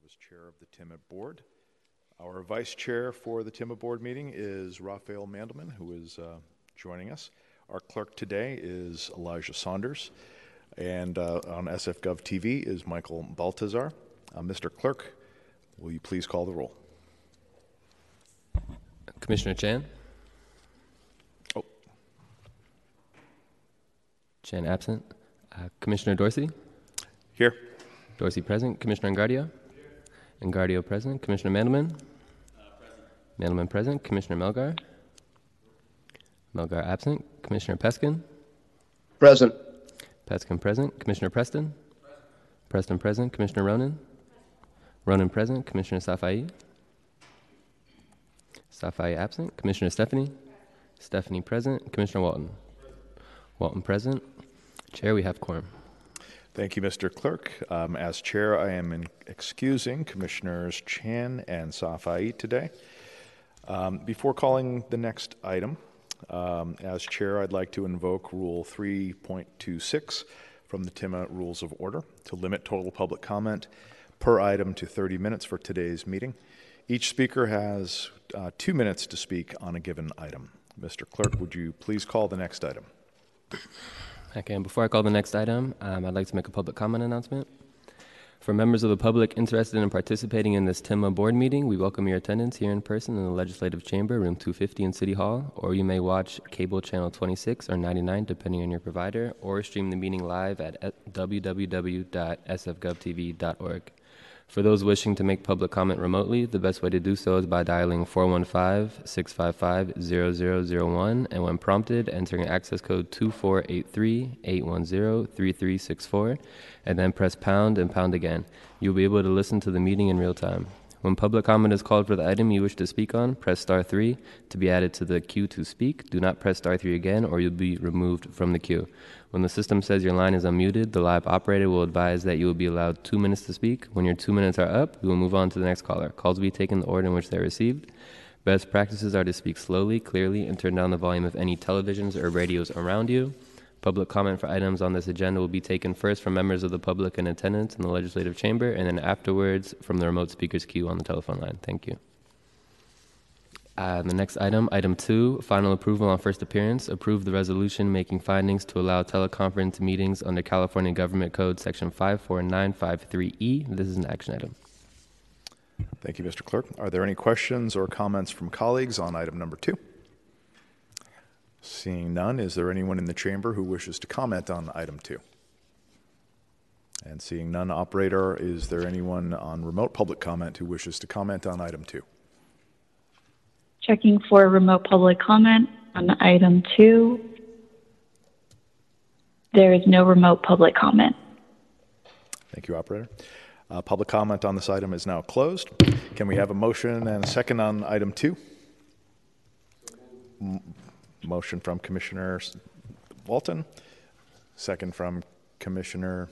serve as chair of the TIMA board. Our vice chair for the TIMA board meeting is Rafael Mandelman, who is uh, joining us. Our clerk today is Elijah Saunders, and uh, on SFGov TV is Michael Baltazar. Uh, Mr. Clerk, will you please call the roll? Commissioner Chan? Oh, Chan absent. Uh, Commissioner Dorsey? here. Dorsey present. Commissioner Engardio? Engardio present. Commissioner Mandelman? Mandelman present. Commissioner Melgar? Melgar absent. Commissioner Peskin? Present. Peskin present. Commissioner Preston? Preston present. Commissioner Ronen? Ronen present. Commissioner Safai? Safai absent. Commissioner Stefani? Stefani present. Commissioner Walton? Walton present. Chair, we have quorum. Thank you, Mr. Clerk. Um, as chair, I am in- excusing Commissioners Chan and Safai today. Um, before calling the next item, um, as chair, I'd like to invoke Rule 3.26 from the TIMA Rules of Order to limit total public comment per item to 30 minutes for today's meeting. Each speaker has uh, two minutes to speak on a given item. Mr. Clerk, would you please call the next item? Okay, and before I call the next item, um, I'd like to make a public comment announcement. For members of the public interested in participating in this TIMA board meeting, we welcome your attendance here in person in the Legislative Chamber, room 250 in City Hall, or you may watch cable channel 26 or 99, depending on your provider, or stream the meeting live at www.sfgovtv.org. For those wishing to make public comment remotely, the best way to do so is by dialing 415 655 0001 and when prompted, entering access code 2483 810 3364 and then press pound and pound again. You'll be able to listen to the meeting in real time. When public comment is called for the item you wish to speak on, press star 3 to be added to the queue to speak. Do not press star 3 again or you'll be removed from the queue. When the system says your line is unmuted, the live operator will advise that you will be allowed two minutes to speak. When your two minutes are up, we will move on to the next caller. Calls will be taken in the order in which they're received. Best practices are to speak slowly, clearly, and turn down the volume of any televisions or radios around you. Public comment for items on this agenda will be taken first from members of the public in attendance in the legislative chamber, and then afterwards from the remote speakers queue on the telephone line. Thank you. Uh, the next item, item two, final approval on first appearance. Approve the resolution making findings to allow teleconference meetings under California Government Code Section 54953E. This is an action item. Thank you, Mr. Clerk. Are there any questions or comments from colleagues on item number two? Seeing none, is there anyone in the chamber who wishes to comment on item two? And seeing none, operator, is there anyone on remote public comment who wishes to comment on item two? Checking for remote public comment on item two. There is no remote public comment. Thank you, operator. Uh, Public comment on this item is now closed. Can we have a motion and a second on item two? M- Motion from Commissioner Walton, second from Commissioner,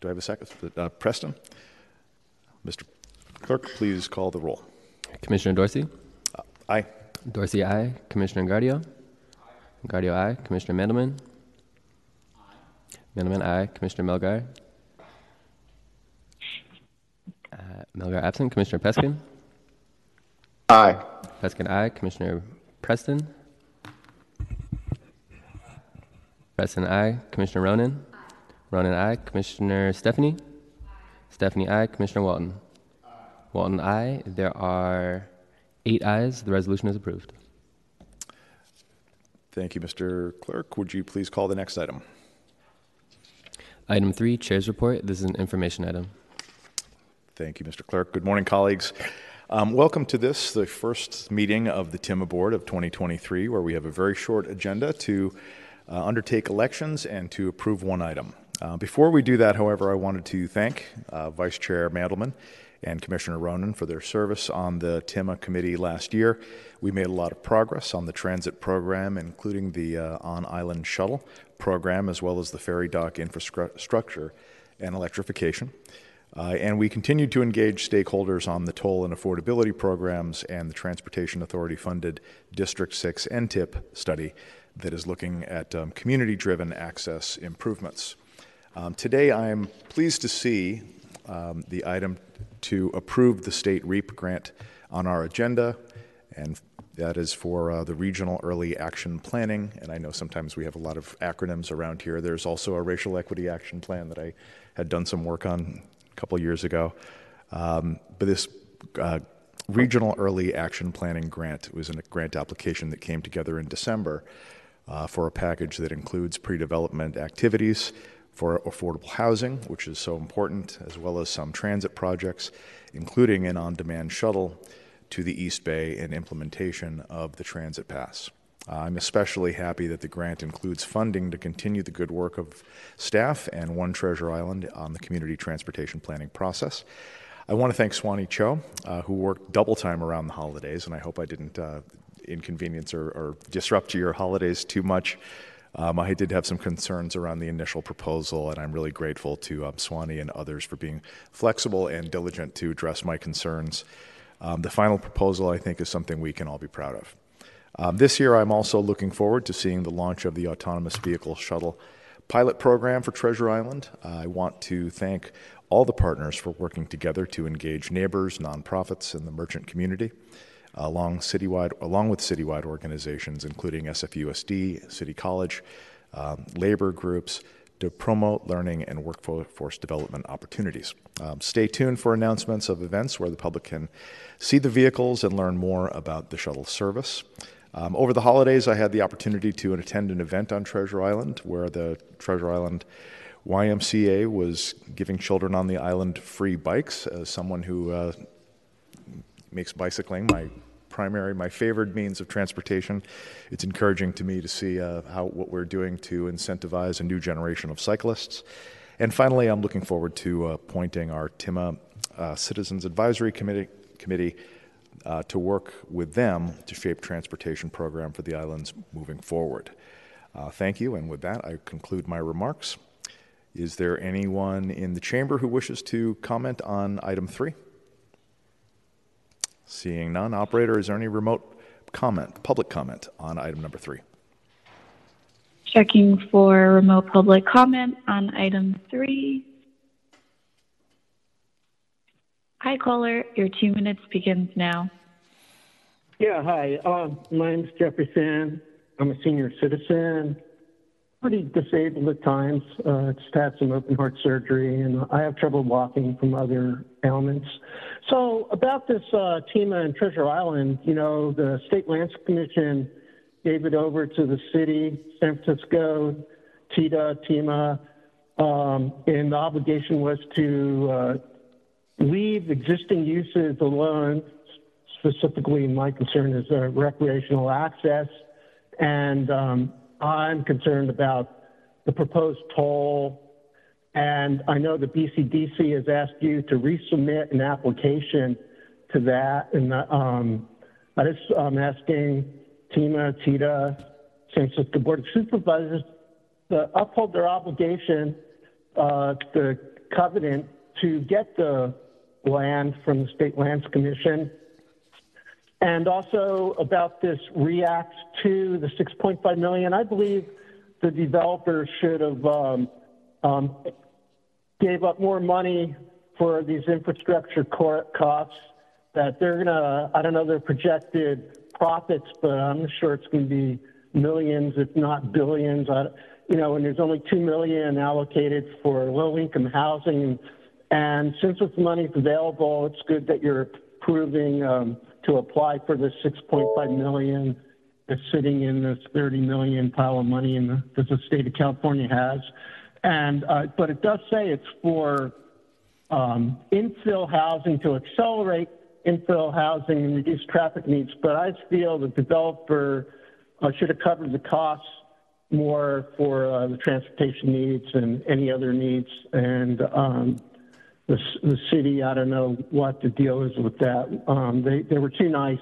do I have a second? Uh, Preston? Mr. Clerk, please call the roll. Commissioner Dorsey? Aye. Dorsey, aye. Commissioner Gardio? Gardio, aye. Commissioner Mandelman? Mandelman, aye. Commissioner Melgar? Uh, Melgar absent. Commissioner Peskin? Aye. Peskin, aye. Commissioner Preston? Preston, aye. Commissioner Ronen? Ronen, aye. Commissioner Stefani? Stefani, aye. Commissioner Walton? Walton, aye. There are eight ayes. The resolution is approved. Thank you, Mr. Clerk. Would you please call the next item? Item three, Chair's Report. This is an information item. Thank you, Mr. Clerk. Good morning, colleagues. Um, welcome to this, the first meeting of the TIMA Board of 2023, where we have a very short agenda to uh, undertake elections and to approve one item. Uh, before we do that, however, I wanted to thank uh, Vice Chair Mandelman and Commissioner Ronen for their service on the TIMA committee last year. We made a lot of progress on the transit program, including the uh, on island shuttle program, as well as the ferry dock infrastructure and electrification. Uh, and we continued to engage stakeholders on the toll and affordability programs and the Transportation Authority funded District 6 NTIP study that is looking at um, community driven access improvements. Um, today, I am pleased to see um, the item to approve the state REAP grant on our agenda, and that is for uh, the Regional Early Action Planning. And I know sometimes we have a lot of acronyms around here. There's also a Racial Equity Action Plan that I had done some work on a couple years ago. Um, but this uh, Regional Early Action Planning grant was a grant application that came together in December uh, for a package that includes pre-development activities for affordable housing, which is so important, as well as some transit projects, including an on-demand shuttle to the East Bay and implementation of the Transit Pass. Uh, I'm especially happy that the grant includes funding to continue the good work of staff and One Treasure Island on the community transportation planning process. I want to thank Suany Chough, uh, who worked double time around the holidays, and I hope I didn't uh, inconvenience or, or disrupt your holidays too much. Um, I did have some concerns around the initial proposal, and I'm really grateful to um, Swanee and others for being flexible and diligent to address my concerns. Um, the final proposal, I think, is something we can all be proud of. Um, this year, I'm also looking forward to seeing the launch of the autonomous vehicle shuttle pilot program for Treasure Island. I want to thank all the partners for working together to engage neighbors, nonprofits, and the merchant community along citywide, along with citywide organizations, including SFUSD, City College, um, labor groups, to promote learning and workforce development opportunities. Um, stay tuned for announcements of events where the public can see the vehicles and learn more about the shuttle service. Um, over the holidays, I had the opportunity to attend an event on Treasure Island where the Treasure Island YMCA was giving children on the island free bikes. As someone who uh, makes bicycling my primary, my favored means of transportation. It's encouraging to me to see uh, how what we're doing to incentivize a new generation of cyclists. And finally, I'm looking forward to uh, appointing our TIMA uh, Citizens Advisory Committee, committee uh, to work with them to shape transportation program for the islands moving forward. Uh, thank you, and with that, I conclude my remarks. Is there anyone in the chamber who wishes to comment on item three? Seeing none, operator, is there any remote comment, public comment on item number three? Checking for remote public comment on item three. Hi, caller. Your two minutes begins now. Yeah, hi. Um, my name's Jefferson. I'm a senior citizen, pretty disabled at times. Uh, just had some open heart surgery, and I have trouble walking from other ailments. So about this uh, and Treasure Island, you know, the State Lands Commission gave it over to the city, San Francisco, TITA, TEMA, um, and the obligation was to uh, leave existing uses alone. Specifically, my concern is uh, recreational access, and um, I'm concerned about the proposed toll and I know the BCDC has asked you to resubmit an application to that. And um, I just, I'm asking TIMA, TITA, San Francisco Board of Supervisors to uphold their obligation, uh, the covenant to get the land from the State Lands Commission. And also about this react to the 6.5 million, I believe the developer should have um, um, gave up more money for these infrastructure costs that they're going to, I don't know their projected profits, but I'm sure it's going to be millions, if not billions. I, you know, and there's only two million allocated for low-income housing, and since this money's available, it's good that you're approving um, to apply for the 6.5 million that's sitting in this 30 million pile of money the, that the state of California has. And, uh, but it does say it's for um, infill housing to accelerate infill housing and reduce traffic needs. But I feel the developer uh, should have covered the costs more for uh, the transportation needs and any other needs. And um, the, the city, I don't know what the deal is with that. Um, they, they were too nice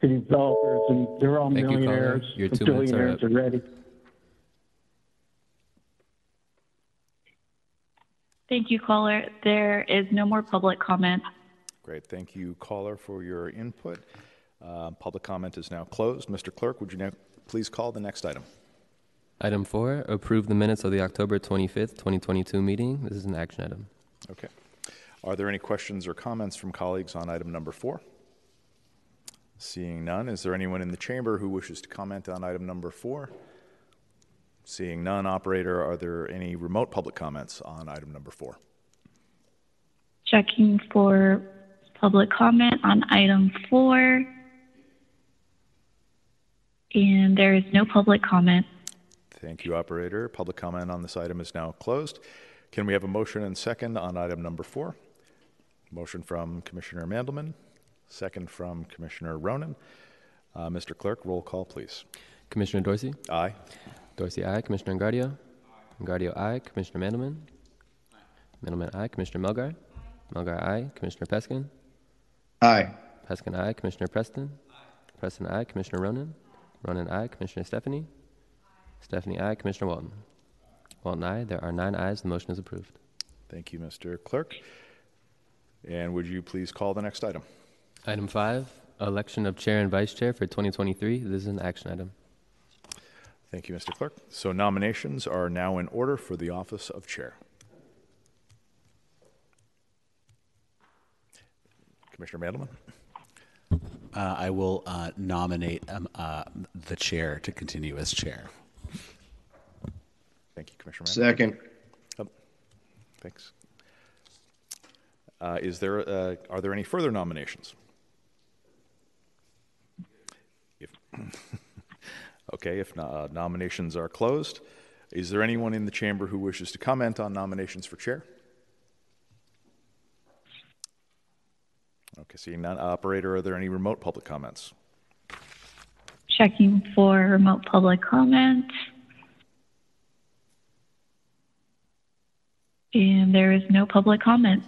to developers, and they're all Thank you, millionaires, Your two minutes are billionaires up. already. Thank you, caller. There is no more public comment. Great, thank you, caller, for your input. Uh, Public comment is now closed. Mr. Clerk, would you now please call the next item? Item four, approve the minutes of the October 25th, 2022 meeting. This is an action item. Okay. Are there any questions or comments from colleagues on item number four? Seeing none, is there anyone in the chamber who wishes to comment on item number four? Seeing none, operator, are there any remote public comments on item number four? Checking for public comment on item four. And there is no public comment. Thank you, operator. Public comment on this item is now closed. Can we have a motion and second on item number four? Motion from Commissioner Mandelman, second from Commissioner Ronen. Uh, Mr. Clerk, roll call, please. Commissioner Dorsey? Aye. Dorsey, aye. Commissioner Engardio? Engardio, aye. Commissioner Mandelman? Mandelman, aye. Commissioner Melgar? Melgar, aye. Commissioner Peskin? Aye. Peskin, aye. Commissioner Preston? Preston, aye. Commissioner Ronen? Ronen, aye. Commissioner Stefani? Stefani, aye. Commissioner Walton? Walton, aye. There are nine ayes. The motion is approved. Thank you, Mr. Clerk. And would you please call the next item? Item five, election of chair and vice chair for 2023. This is an action item. Thank you, Mr. Clerk. So nominations are now in order for the office of chair. Commissioner Mandelman? Uh, I will uh, nominate um, uh, the chair to continue as chair. Thank you, Commissioner Mandelman. Second. Oh, Thanks. Uh, Is there, uh, are there any further nominations? If, okay, if no- uh, nominations are closed, is there anyone in the chamber who wishes to comment on nominations for chair? Okay, seeing none, operator, are there any remote public comments? Checking for remote public comment. And there is no public comment.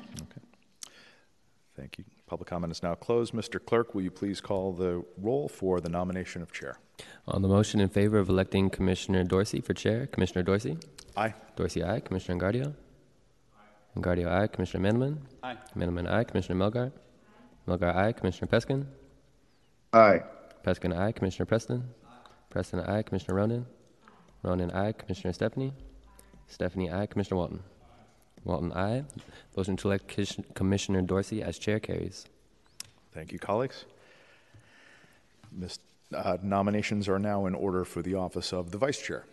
Thank you. Public comment is now closed. Mr. Clerk, will you please call the roll for the nomination of chair? On the motion in favor of electing Commissioner Dorsey for chair, Commissioner Dorsey? Aye. Dorsey, aye. Commissioner Engardio? Aye. Engardio, aye. Commissioner Mandelman? Aye. Mandelman, aye. Commissioner Melgar? Aye. Melgar, aye. Commissioner Peskin? Aye. Peskin, aye. Commissioner Preston? Aye. Preston, aye. Commissioner Ronen? Ronen, aye. Commissioner Stefani? Stefani, aye. Commissioner Walton? Walton, aye. Motion to elect Kish- Commissioner Dorsey as chair carries. Thank you, colleagues. Miss- uh, Nominations are now in order for the office of the vice chair.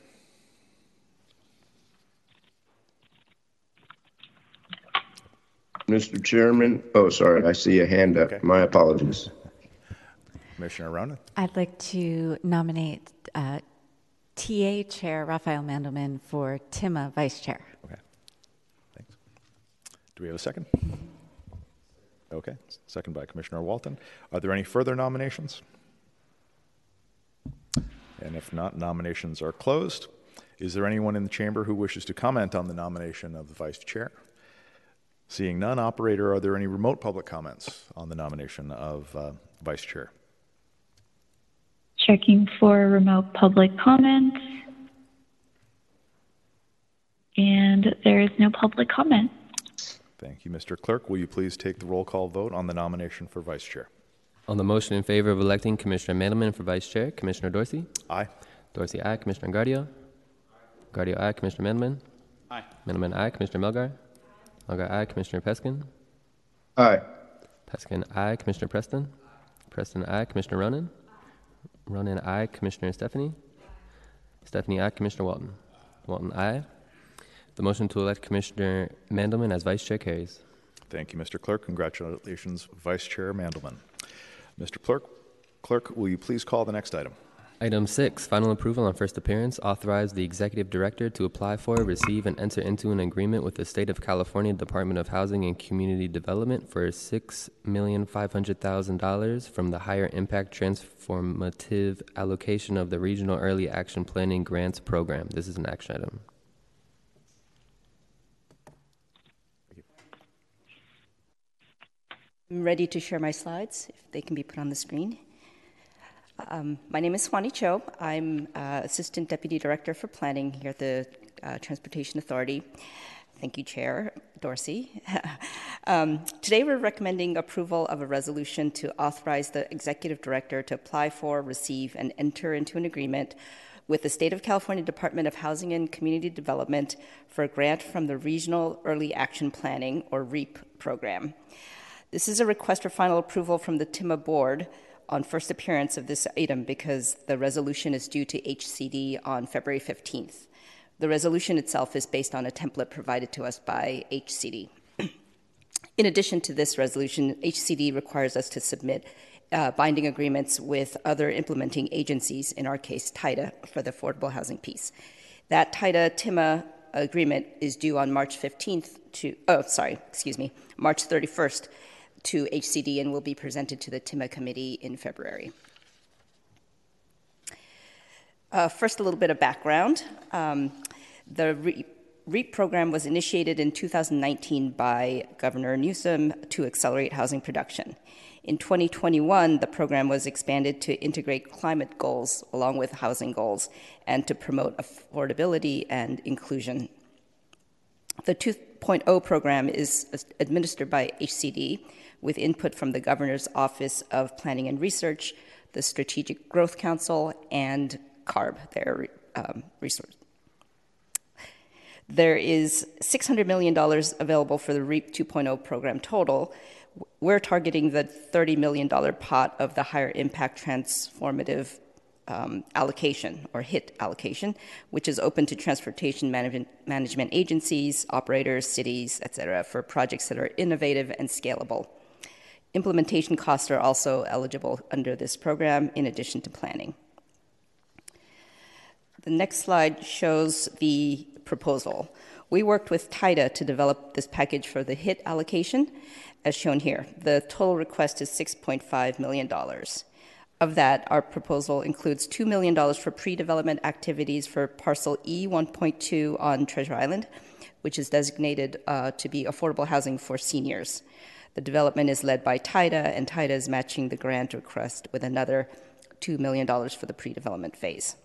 Mr. Chairman, oh, sorry, I see a hand Okay. up. My apologies. Commissioner Ronen? I'd like to nominate uh, TA Chair Rafael Mandelman for TIMA Vice Chair. Do we have a second? Okay, second by Commissioner Walton. Are there any further nominations? And if not, nominations are closed. Is there anyone in the chamber who wishes to comment on the nomination of the vice chair? Seeing none, operator, are there any remote public comments on the nomination of uh, vice chair? Checking for remote public comments. And there is no public comment. Thank you, Mr. Clerk. Will you please take the roll call vote on the nomination for vice chair? On the motion in favor of electing Commissioner Mandelman for vice chair, Commissioner Dorsey? Aye. Dorsey, aye. Commissioner Engardio? Engardio, aye. Commissioner Mandelman? Aye. Mandelman, aye. Commissioner Melgar? Aye. Melgar, aye. Commissioner Peskin? Aye. Peskin, aye. Commissioner Preston? Preston, aye. Commissioner Ronen? Ronen, aye. Commissioner Stefani? Stefani, aye. Commissioner Walton? Walton, aye. The motion to elect Commissioner Mandelman as vice chair carries. Thank you, Mr. Clerk. Congratulations, Vice Chair Mandelman. Mr. Clerk, Clerk, will you please call the next item? Item six, final approval on first appearance, authorize the executive director to apply for, receive, and enter into an agreement with the State of California Department of Housing and Community Development for six million five hundred thousand dollars from the higher impact transformative allocation of the Regional Early Action Planning Grants Program. This is an action item. I'm ready to share my slides, if they can be put on the screen. Um, my name is Suany Chough. I'm uh, Assistant Deputy Director for Planning here at the uh, Transportation Authority. Thank you, Chair Dorsey. um, today, we're recommending approval of a resolution to authorize the Executive Director to apply for, receive, and enter into an agreement with the State of California Department of Housing and Community Development for a grant from the Regional Early Action Planning, or REAP, program. This is a request for final approval from the TIMA board on first appearance of this item because the resolution is due to HCD on February 15th. The resolution itself is based on a template provided to us by HCD. In addition to this resolution, HCD requires us to submit uh, binding agreements with other implementing agencies, in our case, TIDA, for the affordable housing piece. That TIDA TIMA agreement is due on March 15th to, oh, sorry, excuse me, March 31st to HCD and will be presented to the TIMA committee in February. Uh, first, a little bit of background. Um, the re- REAP program was initiated in 2019 by Governor Newsom to accelerate housing production. In 2021, the program was expanded to integrate climate goals along with housing goals and to promote affordability and inclusion. The 2.0 program is administered by HCD with input from the Governor's Office of Planning and Research, the Strategic Growth Council, and CARB, their um, resource. There is $600 million available for the REAP 2.0 program total. We're targeting the $30 million pot of the higher impact transformative um, allocation or HIT allocation, which is open to transportation management, management agencies, operators, cities, et cetera, for projects that are innovative and scalable. Implementation costs are also eligible under this program in addition to planning. The next slide shows the proposal. We worked with TIDA to develop this package for the HIT allocation, as shown here. The total request is $6.5 million. Of that, our proposal includes $2 million for pre development activities for parcel E 1.2 on Treasure Island, which is designated uh, to be affordable housing for seniors. The development is led by TIDA, and TIDA is matching the grant request with another $2 million for the pre development phase.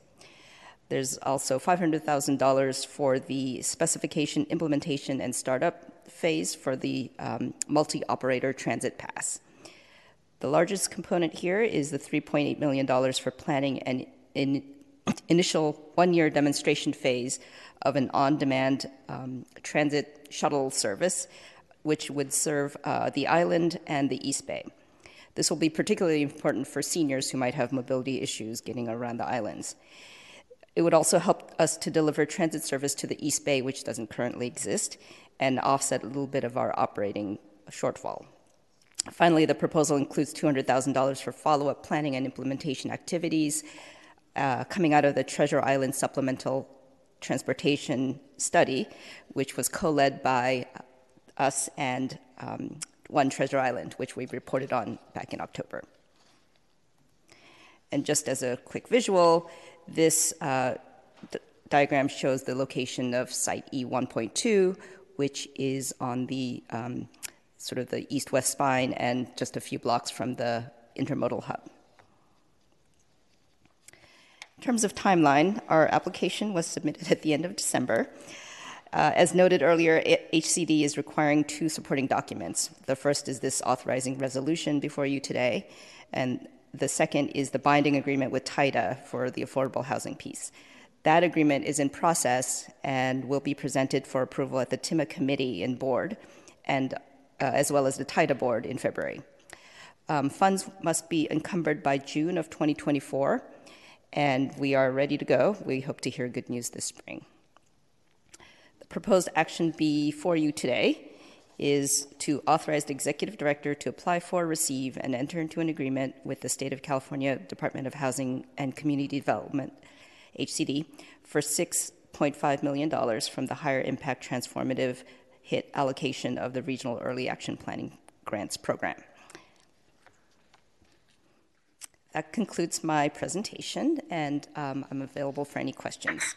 There's also $500,000 for the specification, implementation, and startup phase for the um, multi operator transit pass. The largest component here is the $3.8 million for planning and in initial one year demonstration phase of an on demand um, transit shuttle service which would serve uh, the island and the East Bay. This will be particularly important for seniors who might have mobility issues getting around the islands. It would also help us to deliver transit service to the East Bay, which doesn't currently exist, and offset a little bit of our operating shortfall. Finally, the proposal includes $200,000 for follow up planning and implementation activities uh, coming out of the Treasure Island Supplemental Transportation Study, which was co led by us and um, One Treasure Island, which we reported on back in October. And just as a quick visual, this uh, diagram shows the location of site E1.2, which is on the um, sort of the east west spine and just a few blocks from the intermodal hub. In terms of timeline, our application was submitted at the end of December. Uh, as noted earlier, HCD is requiring two supporting documents. The first is this authorizing resolution before you today, and the second is the binding agreement with TIDA for the affordable housing piece. That agreement is in process and will be presented for approval at the TIMA committee and board, and uh, as well as the TIDA board in February. Um, funds must be encumbered by June of 2024, and we are ready to go. We hope to hear good news this spring proposed action before you today is to authorize the executive director to apply for, receive, and enter into an agreement with the State of California Department of Housing and Community Development, HCD, for $6.5 million from the higher impact transformative hit allocation of the Regional Early Action Planning Grants Program. That concludes my presentation, and um, I'm available for any questions.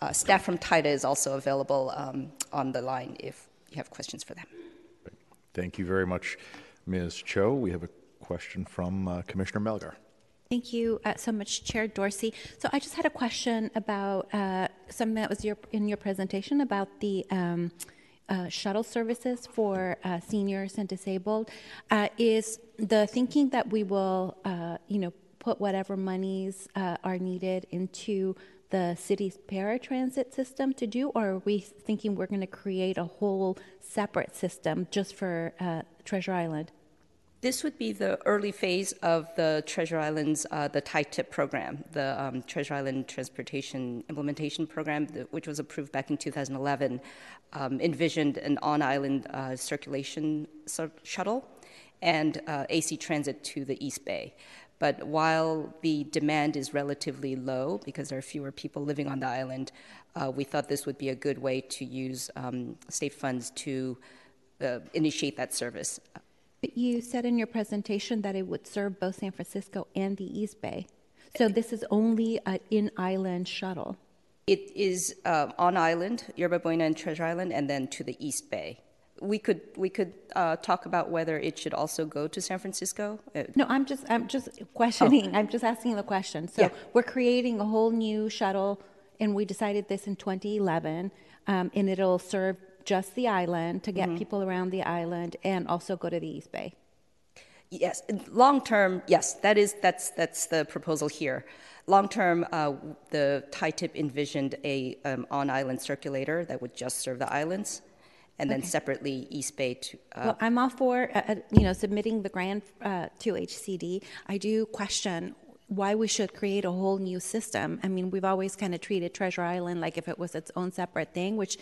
Uh, staff from TIDA is also available um, on the line if you have questions for them. Thank you very much, Ms. Chough. We have a question from uh, Commissioner Melgar. Thank you uh, so much, Chair Dorsey. So I just had a question about uh, something that was your, in your presentation about the um, uh, shuttle services for uh, seniors and disabled. Uh, is the thinking that we will, uh, you know, put whatever monies are needed into the city's paratransit system to do, or are we thinking we're going to create a whole separate system just for uh, Treasure Island? This would be the early phase of the Treasure Island's, uh, the TIE-TIP program, the um, Treasure Island Transportation Implementation Program, which was approved back in 2011, um, envisioned an on-island uh, circulation shuttle and uh, AC transit to the East Bay. But while the demand is relatively low because there are fewer people living on the island, uh, we thought this would be a good way to use um, state funds to uh, initiate that service. But you said in your presentation that it would serve both San Francisco and the East Bay. So this is only an in-island shuttle. It is uh, on island, Yerba Buena and Treasure Island, and then to the East Bay. We could we could uh, talk about whether it should also go to San Francisco. Uh, No, I'm just I'm just questioning. I'm just asking the question. So Yeah. we're creating a whole new shuttle, and we decided this in 2011, um, and it'll serve just the island to get people around the island, and also go to the East Bay. Yes, long term, yes, that is that's that's the proposal here. Long term, uh, the TIE-TIP envisioned a um, on-island circulator that would just serve the islands, and then separately East Bay to. Uh, Well, I'm all for uh, uh, you know submitting the grant uh, to HCD. I do question why we should create a whole new system. I mean, we've always kind of treated Treasure Island like if it was its own separate thing, which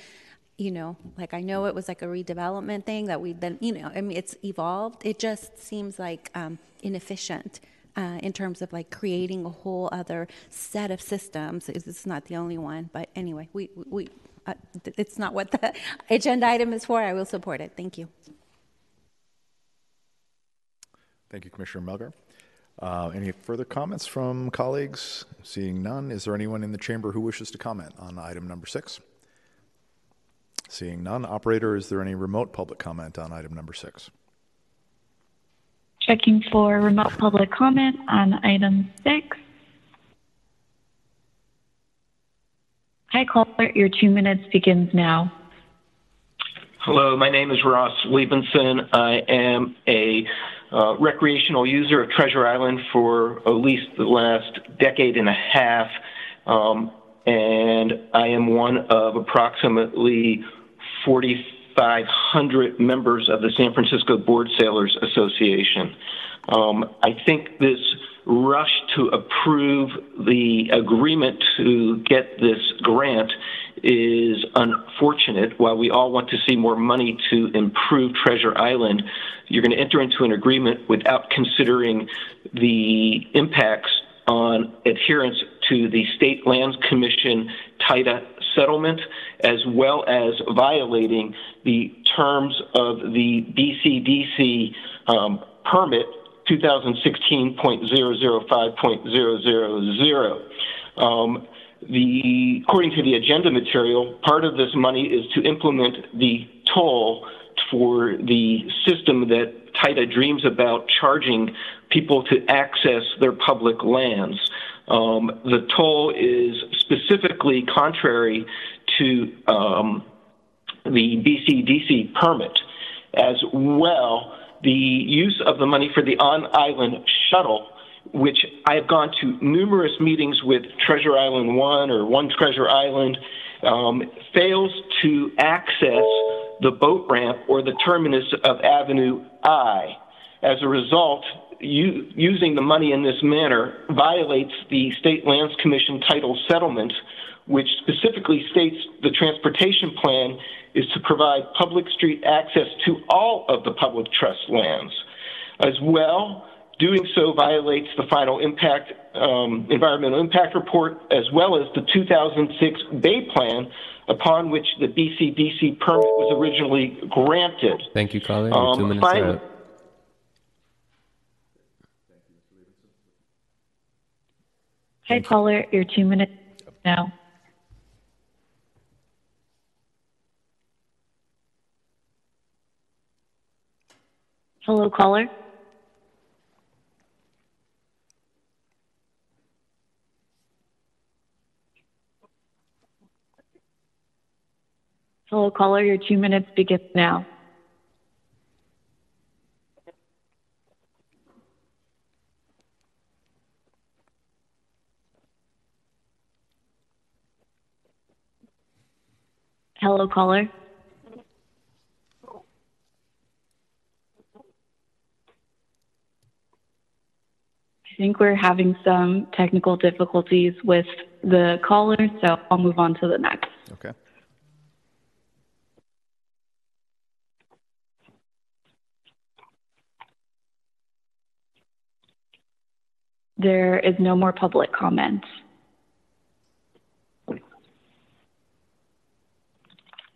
you know, like I know it was like a redevelopment thing that we then you know, I mean, it's evolved. It just seems like um, inefficient. Uh, in terms of like creating a whole other set of systems, it's it's not the only one. But anyway, we we uh, it's not what the agenda item is for. I will support it. Thank you. Thank you, Commissioner Melgar. Uh, Any further comments from colleagues? Seeing none, is there anyone in the chamber who wishes to comment on item number six? Seeing none, operator, is there any remote public comment on item number six? Checking for remote public comment on item six. Hi, caller. Your two minutes begins now. Hello, my name is Ross Liebenson. I am a uh, recreational user of Treasure Island for at least the last decade and a half, um, and I am one of approximately 4,500 members of the San Francisco Board Sailors Association. Um, I think this rush to approve the agreement to get this grant is unfortunate. While we all want to see more money to improve Treasure Island, you're going to enter into an agreement without considering the impacts on adherence to the State Lands Commission TIDA settlement, as well as violating the terms of the BCDC um, permit 2016.005.000. Um, the, according to the agenda material, part of this money is to implement the toll for the system that TIDA dreams about charging people to access their public lands. Um, the toll is specifically contrary to um, the BCDC permit. As well, the use of the money for the on island shuttle, which I have gone to numerous meetings with Treasure Island 1 or One Treasure Island, um, fails to access the boat ramp or the terminus of Avenue I. As a result, you, using the money in this manner violates the State Lands Commission title settlement, which specifically states the transportation plan is to provide public street access to all of the public trust lands. As well, doing so violates the final impact um, environmental impact report as well as the 2006 Bay Plan, upon which the BCDC permit was originally granted. Thank you, caller. Um, two minutes are finally- up. Hi, caller. Your two minutes now. Hello, caller. Hello, caller. Your two minutes begins now. Hello, caller. I think we're having some technical difficulties with the caller, so I'll move on to the next. Okay. There is no more public comment.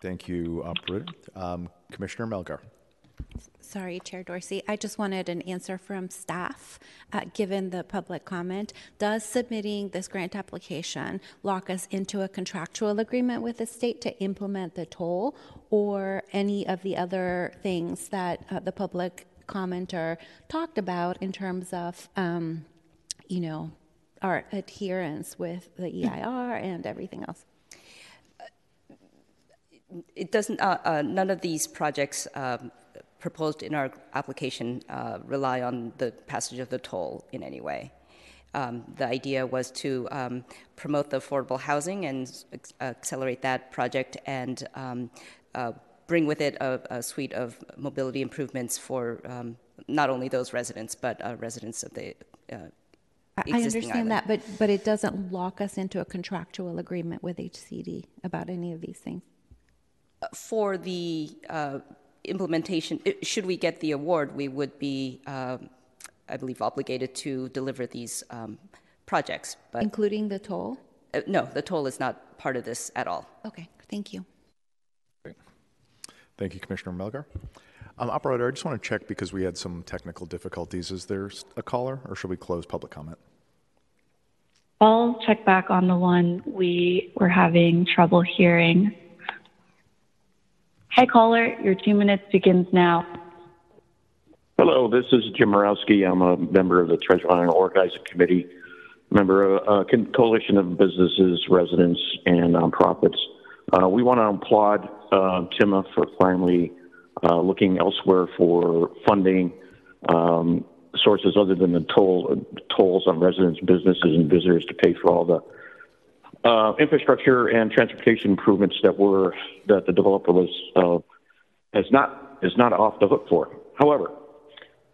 Thank you, operator. Um, Commissioner Melgar. Sorry, Chair Dorsey. I just wanted an answer from staff. Uh, given the public comment, does submitting this grant application lock us into a contractual agreement with the state to implement the toll or any of the other things that uh, the public commenter talked about in terms of, um, you know, our adherence with the EIR and everything else? It doesn't, uh, uh, none of these projects um, proposed in our application uh, rely on the passage of the toll in any way. Um, the idea was to um, promote the affordable housing and accelerate that project and um, uh, bring with it a, a, suite of mobility improvements for um, not only those residents, but uh, residents of the uh, I understand island. that, but, but it doesn't lock us into a contractual agreement with HCD about any of these things. for the uh, implementation, should we get the award, we would be, um, I believe, obligated to deliver these um, projects. But Including the toll? uh, no, the toll is not part of this at all. Okay, thank you. Thank you, Commissioner Melgar. Um, operator, I just want to check because we had some technical difficulties. Is there a caller or should we close public comment? I'll check back on the one we were having trouble hearing. Hi, caller. Your two minutes begins now. Hello, this is Jim Morowski. I'm a member of the Treasure Island Organizing Committee, member of a coalition of businesses, residents, and nonprofits. Uh, we want to applaud uh, TIMA for finally uh, looking elsewhere for funding um, sources other than the toll tolls on residents, businesses, and visitors to pay for all the uh, infrastructure and transportation improvements that were that the developer was uh, is not is not off the hook for. However,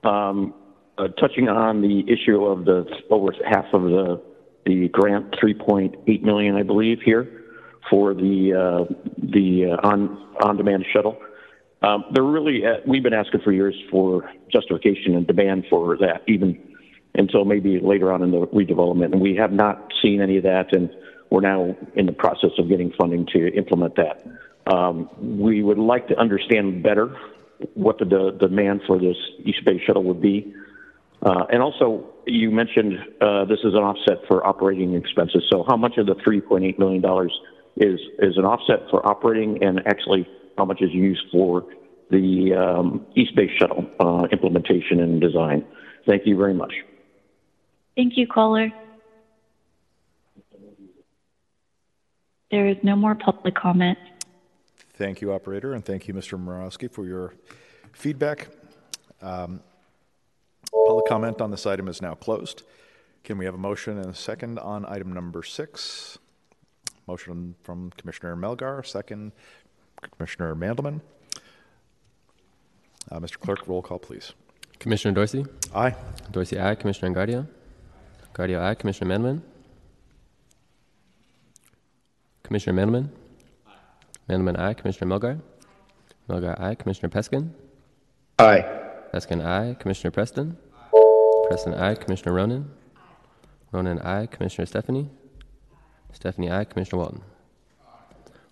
um, uh, touching on the issue of the over half of the the grant, 3.8 million, I believe, here for the uh, the uh, on on demand shuttle. Um, they're really uh, we've been asking for years for justification and demand for that, even until maybe later on in the redevelopment, and we have not seen any of that, and we're now in the process of getting funding to implement that. Um, we would like to understand better what the, the demand for this East Bay shuttle would be. Uh, and also, you mentioned uh, this is an offset for operating expenses. So, how much of the $3.8 million is, is an offset for operating, and actually, how much is used for the um, East Bay shuttle uh, implementation and design? Thank you very much. Thank you, caller. There is no more public comment. Thank you, operator, and thank you, Mr. Morowski, for your feedback. Um, public comment on this item is now closed. Can we have a motion and a second on item number six? Motion from Commissioner Melgar, second Commissioner Mandelman. Uh, Mr. Clerk, roll call, please. Commissioner Dorsey? Aye. Dorsey, aye. Commissioner Gardia? Gardia, aye. Commissioner Mandelman? Commissioner Mandelman? Aye. Mandelman, aye. Commissioner Melgar? Melgar, aye. Commissioner Peskin? Aye. Peskin, aye. Commissioner Preston? Aye. Preston, aye. Commissioner Ronen? Aye. Ronen, aye. Commissioner Stefani? Stefani, aye. Commissioner Walton? Aye.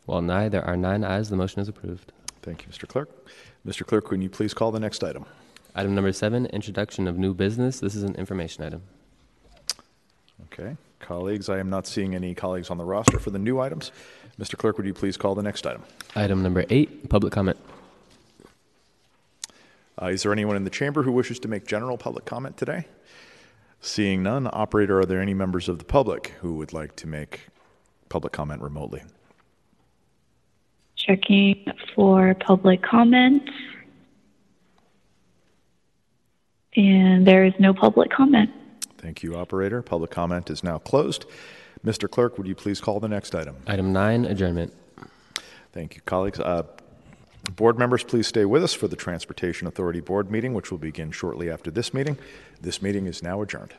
Walton, aye. There are nine ayes. The motion is approved. Thank you, Mr. Clerk. Mr. Clerk, can you please call the next item? Item number seven, introduction of new business. This is an information item. Okay. Colleagues, I am not seeing any colleagues on the roster for the new items. Mr. Clerk, would you please call the next item? Item number eight, public comment. Uh, is there anyone in the chamber who wishes to make general public comment today? Seeing none, operator, are there any members of the public who would like to make public comment remotely? Checking for public comment. And there is no public comment. Thank you, operator. Public comment is now closed. Mr. Clerk, would you please call the next item? Item nine, adjournment. Thank you, colleagues. Uh, Board members, please stay with us for the Transportation Authority Board meeting, which will begin shortly after this meeting. This meeting is now adjourned.